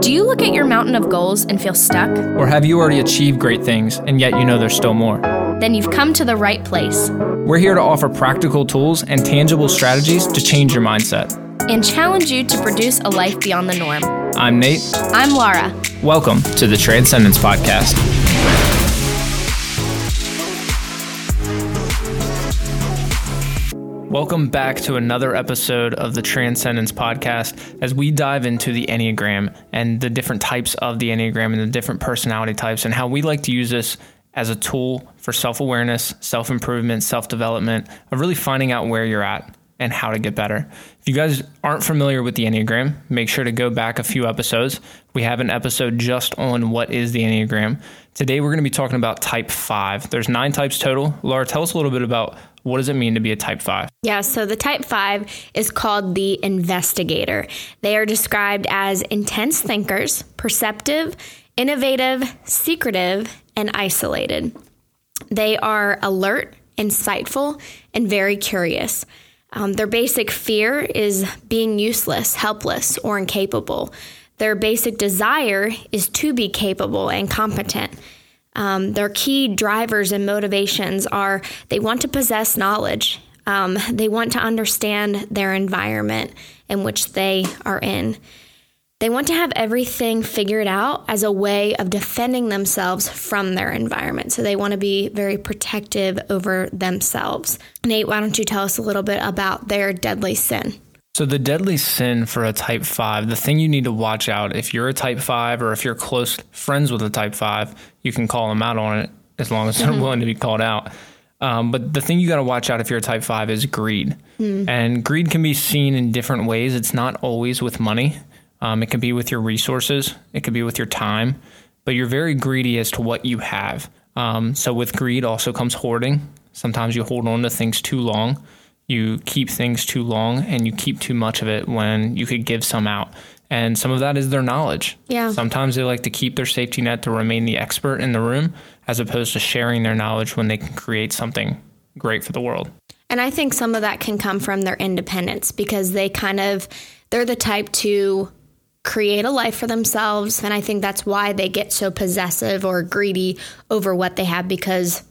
Do you look at your mountain of goals and feel stuck? Or have you already achieved great things and yet you know there's still more? Then you've come to the right place We're here to offer practical tools and tangible strategies to change your mindset. and challenge you to produce a life beyond the norm. I'm Nate. I'm Laura. Welcome to the Transcendence Podcast. Welcome back to another episode of the Transcendence Podcast as we dive into the Enneagram and the different types of the Enneagram and the different personality types and how we like to use this as a tool for self awareness, self improvement, self development, of really finding out where you're at and how to get better. If you guys aren't familiar with the Enneagram, make sure to go back a few episodes. We have an episode just on what is the Enneagram. Today we're going to be talking about type 5. There's 9 types total. Laura, tell us a little bit about what does it mean to be a type 5? Yeah, so the type 5 is called the investigator. They are described as intense thinkers, perceptive, innovative, secretive, and isolated. They are alert, insightful, and very curious. Um, their basic fear is being useless, helpless, or incapable. Their basic desire is to be capable and competent. Um, their key drivers and motivations are they want to possess knowledge, um, they want to understand their environment in which they are in. They want to have everything figured out as a way of defending themselves from their environment. So they want to be very protective over themselves. Nate, why don't you tell us a little bit about their deadly sin? So, the deadly sin for a type 5, the thing you need to watch out if you're a type 5 or if you're close friends with a type 5, you can call them out on it as long as they're willing to be called out. Um, but the thing you got to watch out if you're a type 5 is greed. And greed can be seen in different ways. It's not always with money, um, it can be with your resources, it could be with your time, but you're very greedy as to what you have. Um, so, with greed also comes hoarding. Sometimes you hold on to things too long you keep things too long and you keep too much of it when you could give some out. And some of that is their knowledge. Yeah. Sometimes they like to keep their safety net to remain the expert in the room as opposed to sharing their knowledge when they can create something great for the world. And I think some of that can come from their independence because they kind of they're the type to create a life for themselves and I think that's why they get so possessive or greedy over what they have because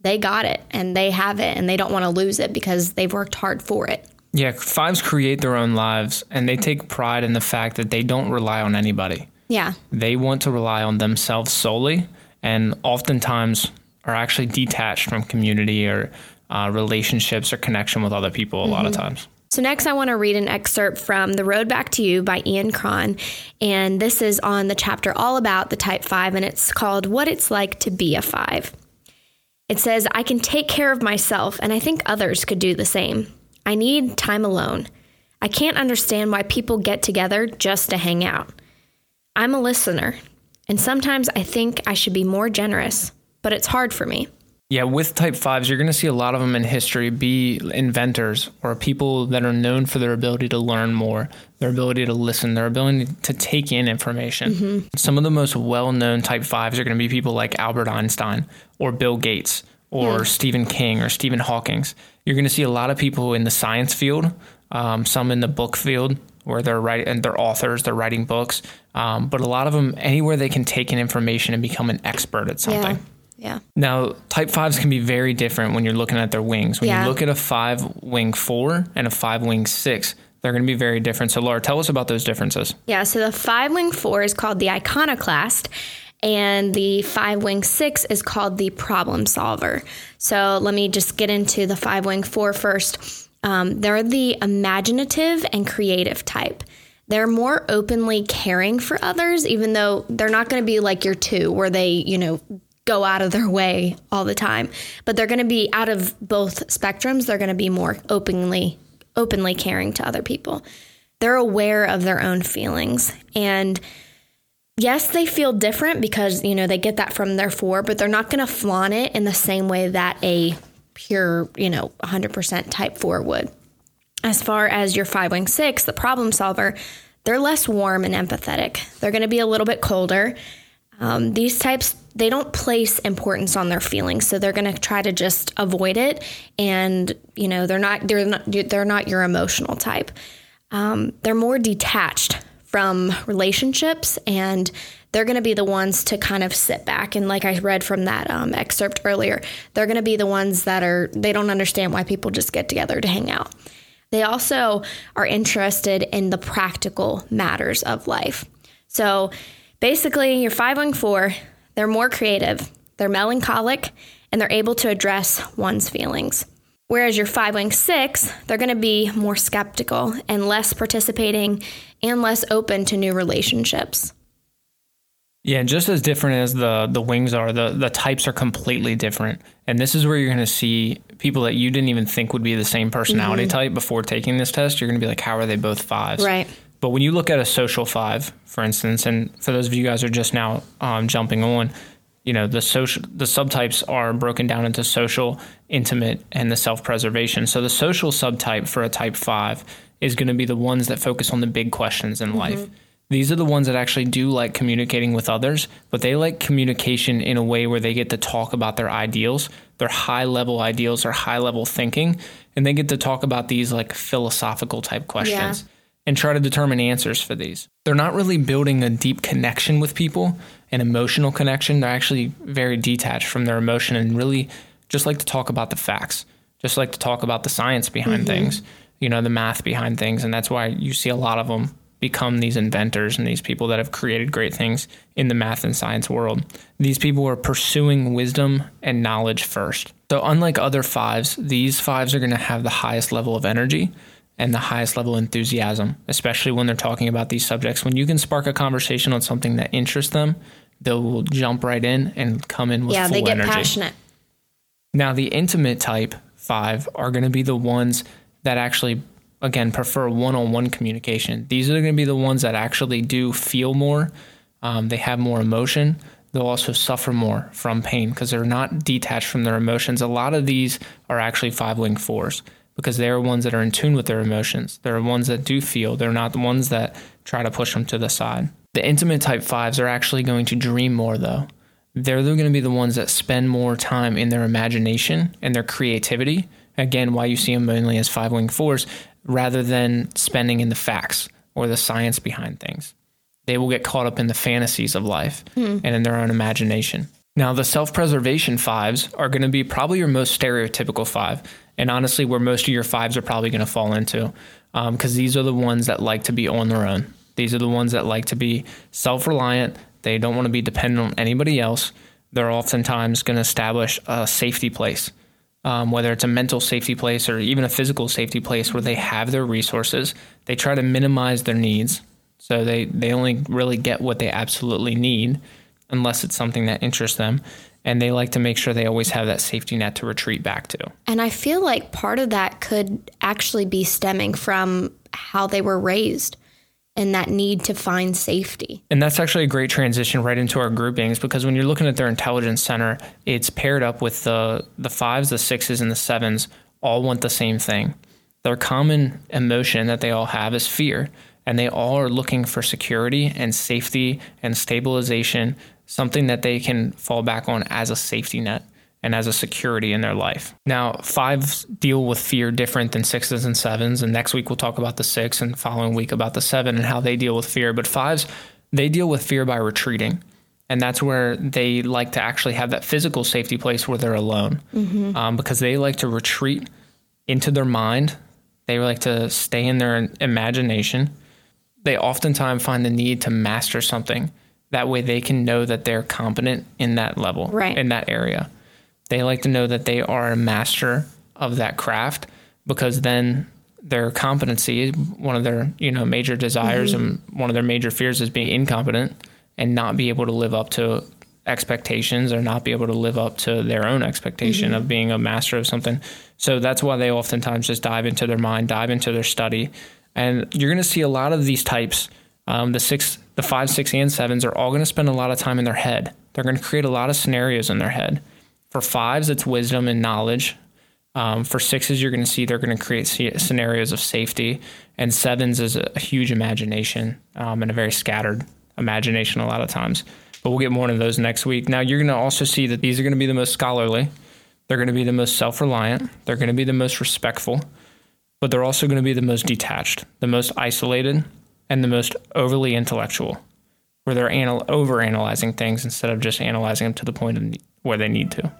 they got it and they have it and they don't want to lose it because they've worked hard for it. Yeah, fives create their own lives and they take pride in the fact that they don't rely on anybody. Yeah. They want to rely on themselves solely and oftentimes are actually detached from community or uh, relationships or connection with other people a lot of times. So, next, I want to read an excerpt from The Road Back to You by Ian Cron. And this is on the chapter all about the type five, and it's called What It's Like to Be a Five. It says, I can take care of myself, and I think others could do the same. I need time alone. I can't understand why people get together just to hang out. I'm a listener, and sometimes I think I should be more generous, but it's hard for me. Yeah, with type fives, you're going to see a lot of them in history be inventors or people that are known for their ability to learn more, their ability to listen, their ability to take in information. Some of the most well known type fives are going to be people like Albert Einstein or Bill Gates or Stephen King or Stephen Hawking's. You're going to see a lot of people in the science field, um, some in the book field where they're writing and they're authors, they're writing books, um, but a lot of them anywhere they can take in information and become an expert at something. Yeah. Yeah. Now, type fives can be very different when you're looking at their wings. When Yeah. you look at a five wing four and a five wing six, they're going to be very different. So, Laura, tell us about those differences. Yeah, so the five wing four is called the iconoclast, and the five wing six is called the problem solver. So let me just get into the five wing four first. Um, they're the imaginative and creative type. They're more openly caring for others, even though they're not going to be like your two, where they, you know, go out of their way all the time. But they're going to be out of both spectrums. They're going to be more openly, openly caring to other people they're aware of their own feelings and yes they feel different because you know they get that from their four but they're not going to flaunt it in the same way that a pure you know 100% type four would as far as your five wing six the problem solver they're less warm and empathetic they're going to be a little bit colder um, these types they don't place importance on their feelings so they're going to try to just avoid it and you know they're not they're not they're not your emotional type. Um, they're more detached from relationships and they're going to be the ones to kind of sit back and like i read from that um, excerpt earlier they're going to be the ones that are they don't understand why people just get together to hang out. They also are interested in the practical matters of life. So basically your 5 wing 4 they're more creative they're melancholic and they're able to address one's feelings Whereas your five wing six, they're going to be more skeptical and less participating and less open to new relationships. Yeah, and just as different as the the wings are, the the types are completely different. And this is where you're going to see people that you didn't even think would be the same personality mm-hmm. type before taking this test. You're going to be like, how are they both fives? Right. But when you look at a social five, for instance, and for those of you guys who are just now um, jumping on, you know the social the subtypes are broken down into social intimate and the self-preservation so the social subtype for a type 5 is going to be the ones that focus on the big questions in mm-hmm. life these are the ones that actually do like communicating with others but they like communication in a way where they get to talk about their ideals their high level ideals or high level thinking and they get to talk about these like philosophical type questions yeah. And try to determine answers for these they're not really building a deep connection with people an emotional connection. They're actually very detached from their emotion and really just like to talk about the facts, just like to talk about the science behind mm-hmm. things, you know, the math behind things. And that's why you see a lot of them become these inventors and these people that have created great things in the math and science world. These people are pursuing wisdom and knowledge first. So, unlike other fives, these fives are going to have the highest level of energy and the highest level of enthusiasm, especially when they're talking about these subjects. When you can spark a conversation on something that interests them, they'll jump right in and come in with yeah, full they get energy. passionate. Now, the intimate type five are going to be the ones that actually, again, prefer one-on-one communication. These are going to be the ones that actually do feel more. Um, they have more emotion. They'll also suffer more from pain because they're not detached from their emotions. A lot of these are actually five wing fours because they're ones that are in tune with their emotions. They're ones that do feel. They're not the ones that try to push them to the side. The intimate type fives are actually going to dream more, though. They're, going to be the ones that spend more time in their imagination and their creativity. Again, why you see them mainly as five wing fours rather than spending in the facts or the science behind things. They will get caught up in the fantasies of life hmm. and in their own imagination. Now, the self preservation fives are going to be probably your most stereotypical five, and honestly, where most of your fives are probably going to fall into, because um, these are the ones that like to be on their own. These are the ones that like to be self reliant. They don't want to be dependent on anybody else. They're oftentimes going to establish a safety place, um, whether it's a mental safety place or even a physical safety place where they have their resources. They try to minimize their needs. So they, they only really get what they absolutely need unless it's something that interests them. And they like to make sure they always have that safety net to retreat back to. And I feel like part of that could actually be stemming from how they were raised and that need to find safety. And that's actually a great transition right into our groupings because when you're looking at their intelligence center, it's paired up with the the fives, the sixes, and the sevens all want the same thing. Their common emotion that they all have is fear, and they all are looking for security and safety and stabilization, something that they can fall back on as a safety net and as a security in their life. Now, fives deal with fear different than sixes and sevens. And next week we'll talk about the six and following week about the seven and how they deal with fear. But fives, they deal with fear by retreating. And that's where they like to actually have that physical safety place where they're alone mm-hmm. um, because they like to retreat into their mind. They like to stay in their imagination. They oftentimes find the need to master something. That way they can know that they're competent in that level, right. in that area. They like to know that they are a master of that craft because then their competency, one of their you know major desires mm-hmm. and one of their major fears is being incompetent and not be able to live up to expectations or not be able to live up to their own expectation mm-hmm. of being a master of something. So that's why they oftentimes just dive into their mind, dive into their study, and you're going to see a lot of these types. Um, the six, the five, six, and sevens are all going to spend a lot of time in their head. They're going to create a lot of scenarios in their head. For fives, it's wisdom and knowledge. Um, for sixes, you're going to see they're going to create scenarios of safety. And sevens is a, huge imagination um, and a very scattered imagination a lot of times. But we'll get more into those next week. Now, you're going to also see that these are going to be the most scholarly, they're going to be the most self reliant, they're going to be the most respectful, but they're also going to be the most detached, the most isolated, and the most overly intellectual, where they're anal- over analyzing things instead of just analyzing them to the point where they need to.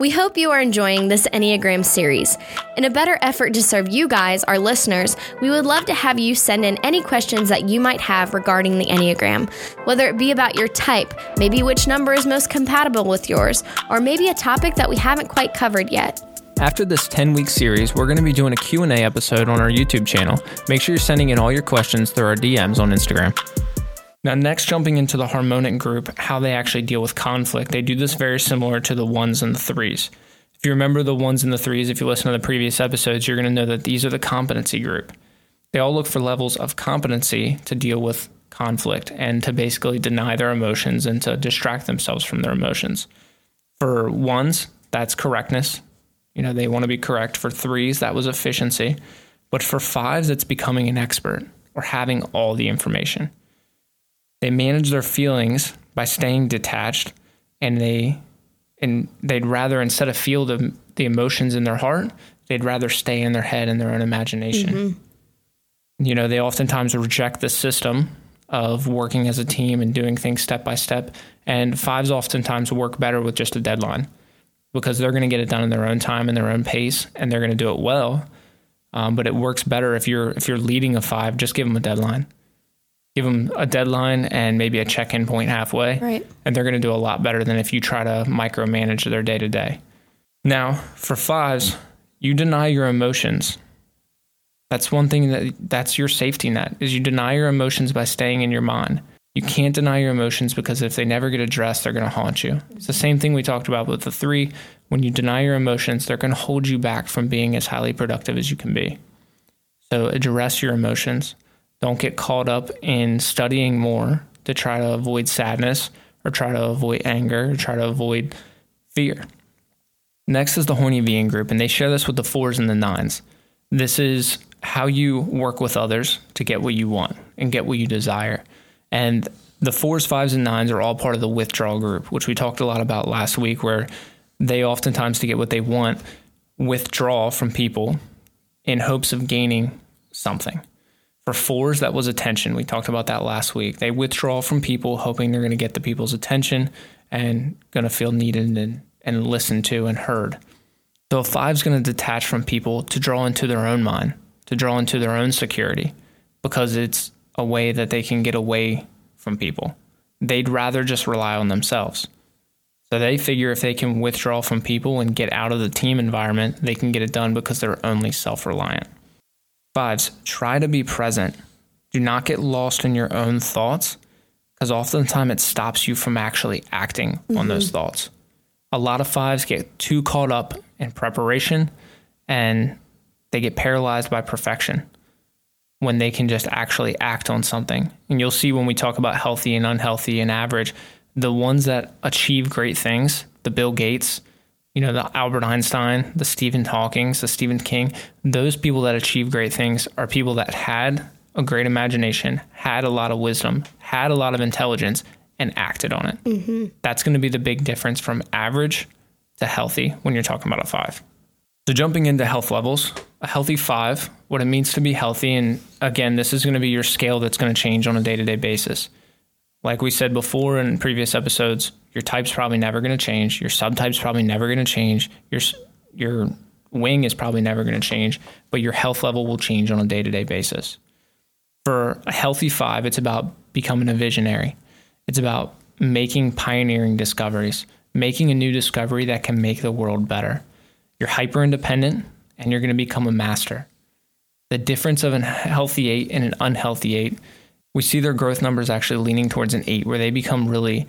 We hope you are enjoying this Enneagram series. In a better effort to serve you guys, our listeners, we would love to have you send in any questions that you might have regarding the Enneagram, whether it be about your type, maybe which number is most compatible with yours, or maybe a topic that we haven't quite covered yet. After this 10-week series, we're going to be doing a Q&A episode on our YouTube channel. Make sure you're sending in all your questions through our DMs on Instagram. Now, next, jumping into the harmonic group, how they actually deal with conflict. They do this very similar to the ones and the threes. If you remember the ones and the threes, if you listen to the previous episodes, you're going to know that these are the competency group. They all look for levels of competency to deal with conflict and to basically deny their emotions and to distract themselves from their emotions. For ones, that's correctness. You know, they want to be correct. For threes, that was efficiency. But for fives, it's becoming an expert or having all the information. They manage their feelings by staying detached and they and they'd rather instead of feel the the emotions in their heart, they'd rather stay in their head and their own imagination. Mm-hmm. You know, they oftentimes reject the system of working as a team and doing things step by step. And fives oftentimes work better with just a deadline because they're going to get it done in their own time and their own pace, and they're going to do it well. Um, but it works better if you're if you're leading a five. Just give them a deadline give them a deadline and maybe a check-in point halfway right and they're going to do a lot better than if you try to micromanage their day-to-day now for fives you deny your emotions that's one thing that that's your safety net is you deny your emotions by staying in your mind you can't deny your emotions because if they never get addressed they're going to haunt you it's the same thing we talked about with the three when you deny your emotions they're going to hold you back from being as highly productive as you can be so address your emotions don't get caught up in studying more to try to avoid sadness or try to avoid anger or try to avoid fear. Next is the Hornevian group, and they share this with the fours and the nines. This is how you work with others to get what you want and get what you desire. And the fours, fives, and nines are all part of the withdrawal group, which we talked a lot about last week, where they oftentimes, to get what they want, withdraw from people in hopes of gaining something. For fours, that was attention. We talked about that last week. They withdraw from people hoping they're going to get the people's attention and going to feel needed and, and listened to and heard. So five's going to detach from people to draw into their own mind, to draw into their own security, because it's a way that they can get away from people. They'd rather just rely on themselves. So they figure if they can withdraw from people and get out of the team environment, they can get it done because they're only self reliant. Fives, try to be present. Do not get lost in your own thoughts because oftentimes it stops you from actually acting mm-hmm. on those thoughts. A lot of fives get too caught up in preparation and they get paralyzed by perfection when they can just actually act on something. And you'll see when we talk about healthy and unhealthy and average, the ones that achieve great things, the Bill Gates, you know, the Albert Einstein, the Stephen Hawkings, the Stephen King, those people that achieve great things are people that had a great imagination, had a lot of wisdom, had a lot of intelligence, and acted on it. Mm-hmm. That's going to be the big difference from average to healthy when you're talking about a five. So, jumping into health levels, a healthy five, what it means to be healthy. And again, this is going to be your scale that's going to change on a day to day basis. Like we said before in previous episodes, your type's probably never going to change. Your subtype's probably never going to change. Your your wing is probably never going to change, but your health level will change on a day-to-day basis. For a healthy 5, it's about becoming a visionary. It's about making pioneering discoveries, making a new discovery that can make the world better. You're hyper independent and you're going to become a master. The difference of a healthy 8 and an unhealthy 8 we see their growth numbers actually leaning towards an eight, where they become really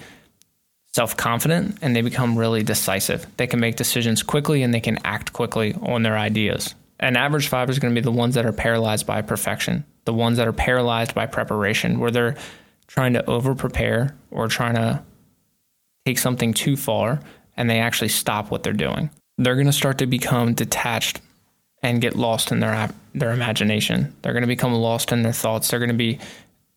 self confident and they become really decisive. They can make decisions quickly and they can act quickly on their ideas. An average five is going to be the ones that are paralyzed by perfection, the ones that are paralyzed by preparation, where they're trying to over prepare or trying to take something too far and they actually stop what they're doing. They're going to start to become detached and get lost in their their imagination. They're going to become lost in their thoughts. They're going to be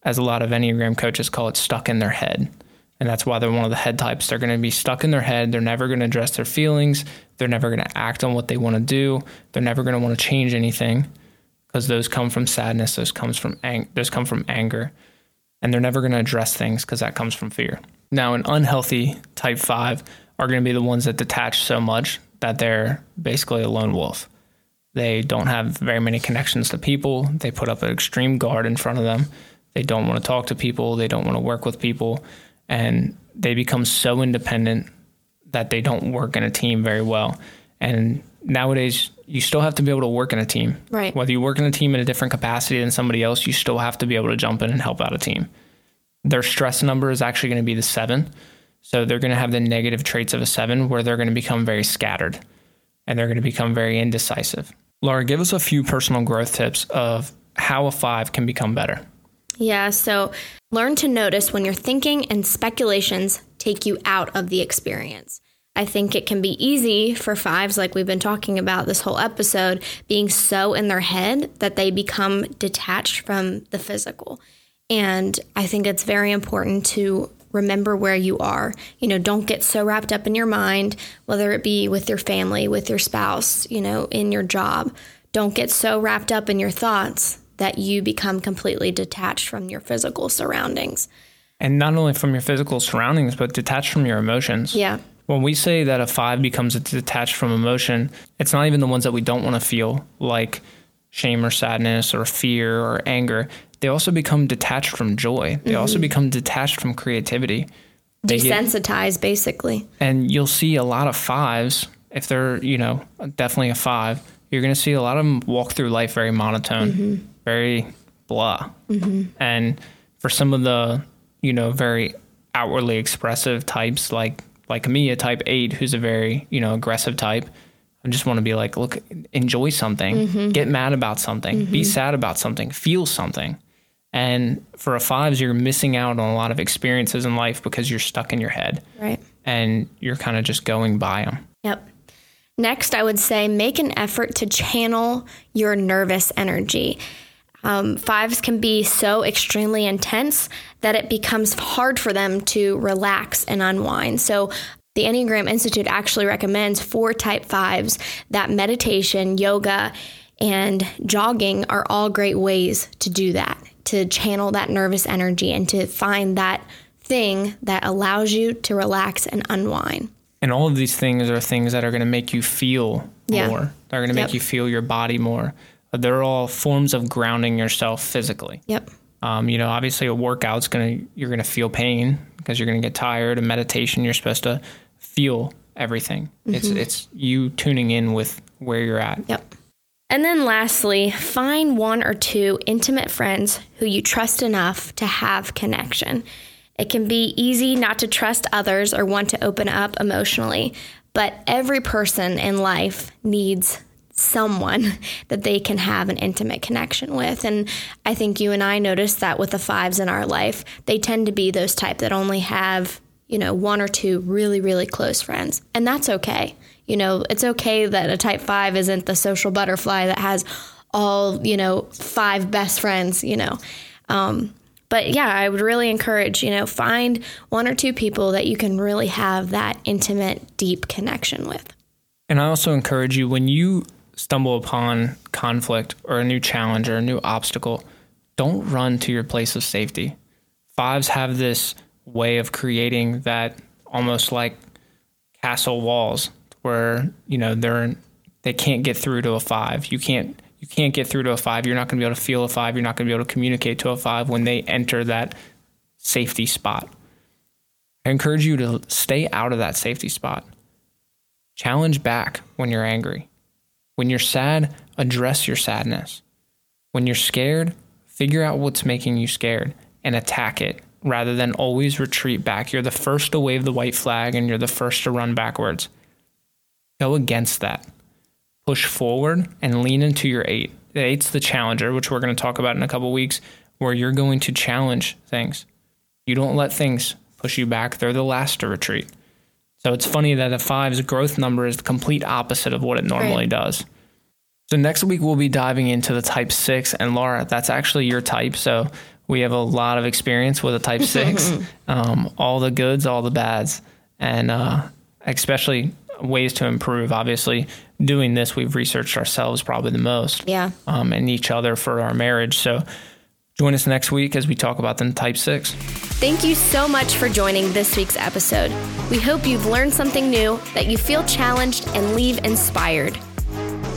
as a lot of Enneagram coaches call it, stuck in their head. And that's why they're one of the head types. They're going to be stuck in their head. They're never going to address their feelings. They're never going to act on what they want to do. They're never going to want to change anything because those come from sadness, those comes from ang- those come from anger, and they're never going to address things because that comes from fear. Now, an unhealthy type five are going to be the ones that detach so much that they're basically a lone wolf. They don't have very many connections to people. They put up an extreme guard in front of them. They don't want to talk to people. They don't want to work with people. And they become so independent that they don't work in a team very well. And nowadays, you still have to be able to work in a team. Right. Whether you work in a team in a different capacity than somebody else, you still have to be able to jump in and help out a team. Their stress number is actually going to be the seven. So they're going to have the negative traits of a seven where they're going to become very scattered and they're going to become very indecisive. Laura, give us a few personal growth tips of how a five can become better. Yeah, so learn to notice when your thinking and speculations take you out of the experience. I think it can be easy for fives, like we've been talking about this whole episode, being so in their head that they become detached from the physical. And I think it's very important to remember where you are. You know, don't get so wrapped up in your mind, whether it be with your family, with your spouse, you know, in your job. Don't get so wrapped up in your thoughts that you become completely detached from your physical surroundings. And not only from your physical surroundings, but detached from your emotions. Yeah. When we say that a five becomes detached from emotion, it's not even the ones that we don't want to feel, like shame or sadness or fear or anger they also become detached from joy. They mm-hmm. also become detached from creativity. They Desensitized, get, basically. And you'll see a lot of fives, if they're, you know, definitely a five, you're going to see a lot of them walk through life very monotone, mm-hmm. very blah. Mm-hmm. And for some of the, you know, very outwardly expressive types, like like me, a type eight, who's a very, you know, aggressive type, I just want to be like, look, enjoy something, mm-hmm. get mad about something, be mm-hmm. sad about something, feel something. And for a fives, you're missing out on a lot of experiences in life because you're stuck in your head. Right. And you're kind of just going by them. Yep. Next, I would say make an effort to channel your nervous energy. Um, fives can be so extremely intense that it becomes hard for them to relax and unwind. So, the Enneagram Institute actually recommends for type fives that meditation, yoga, and jogging are all great ways to do that to channel that nervous energy and to find that thing that allows you to relax and unwind. And all of these things are things that are going to make you feel yeah. more. They're going to make yep. you feel your body more. They're all forms of grounding yourself physically. Yep. Um, you know, obviously a workout's going to you're going to feel pain because you're going to get tired. A meditation, you're supposed to feel everything. Mm-hmm. It's it's you tuning in with where you're at. Yep. And then lastly, find one or two intimate friends who you trust enough to have connection. It can be easy not to trust others or want to open up emotionally, but every person in life needs someone that they can have an intimate connection with. And I think you and I noticed that with the fives in our life, they tend to be those type that only have, you know, one or two really, really close friends. And that's okay. You know, it's okay that a type five isn't the social butterfly that has all, you know, five best friends, you know. Um, but yeah, I would really encourage, you know, find one or two people that you can really have that intimate, deep connection with. And I also encourage you when you stumble upon conflict or a new challenge or a new obstacle, don't run to your place of safety. Fives have this way of creating that almost like castle walls where you know they're they can't get through to a five. You can't you can't get through to a five. You're not going to be able to feel a five. You're not going to be able to communicate to a five when they enter that safety spot. I encourage you to stay out of that safety spot. Challenge back when you're angry. When you're sad, address your sadness. When you're scared, figure out what's making you scared and attack it rather than always retreat back. You're the first to wave the white flag and you're the first to run backwards. Go against that. Push forward and lean into your eight. The eight's the challenger, which we're going to talk about in a couple weeks, where you're going to challenge things. You don't let things push you back. They're the last to retreat. So it's funny that a five's growth number is the complete opposite of what it normally right. does. So next week we'll be diving into the type six, and Laura, that's actually your type. So we have a lot of experience with a type six, um, all the goods, all the bads, and uh, especially ways to improve. Obviously, doing this, we've researched ourselves probably the most. Yeah. Um, and each other for our marriage. So join us next week as we talk about the type six. Thank you so much for joining this week's episode. We hope you've learned something new, that you feel challenged, and leave inspired.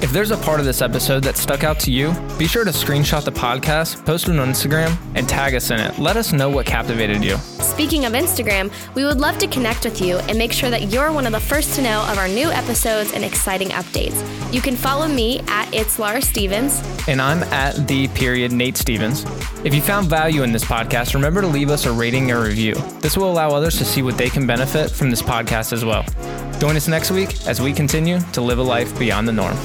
If there's a part of this episode that stuck out to you, be sure to screenshot the podcast, post it on Instagram, and tag us in it. Let us know what captivated you. Speaking of Instagram, we would love to connect with you and make sure that you're one of the first to know of our new episodes and exciting updates. You can follow me at It's Laura Stevens. And I'm at the period Nate Stevens. If you found value in this podcast, remember to leave us a rating or review. This will allow others to see what they can benefit from this podcast as well. Join us next week as we continue to live a life beyond the norm.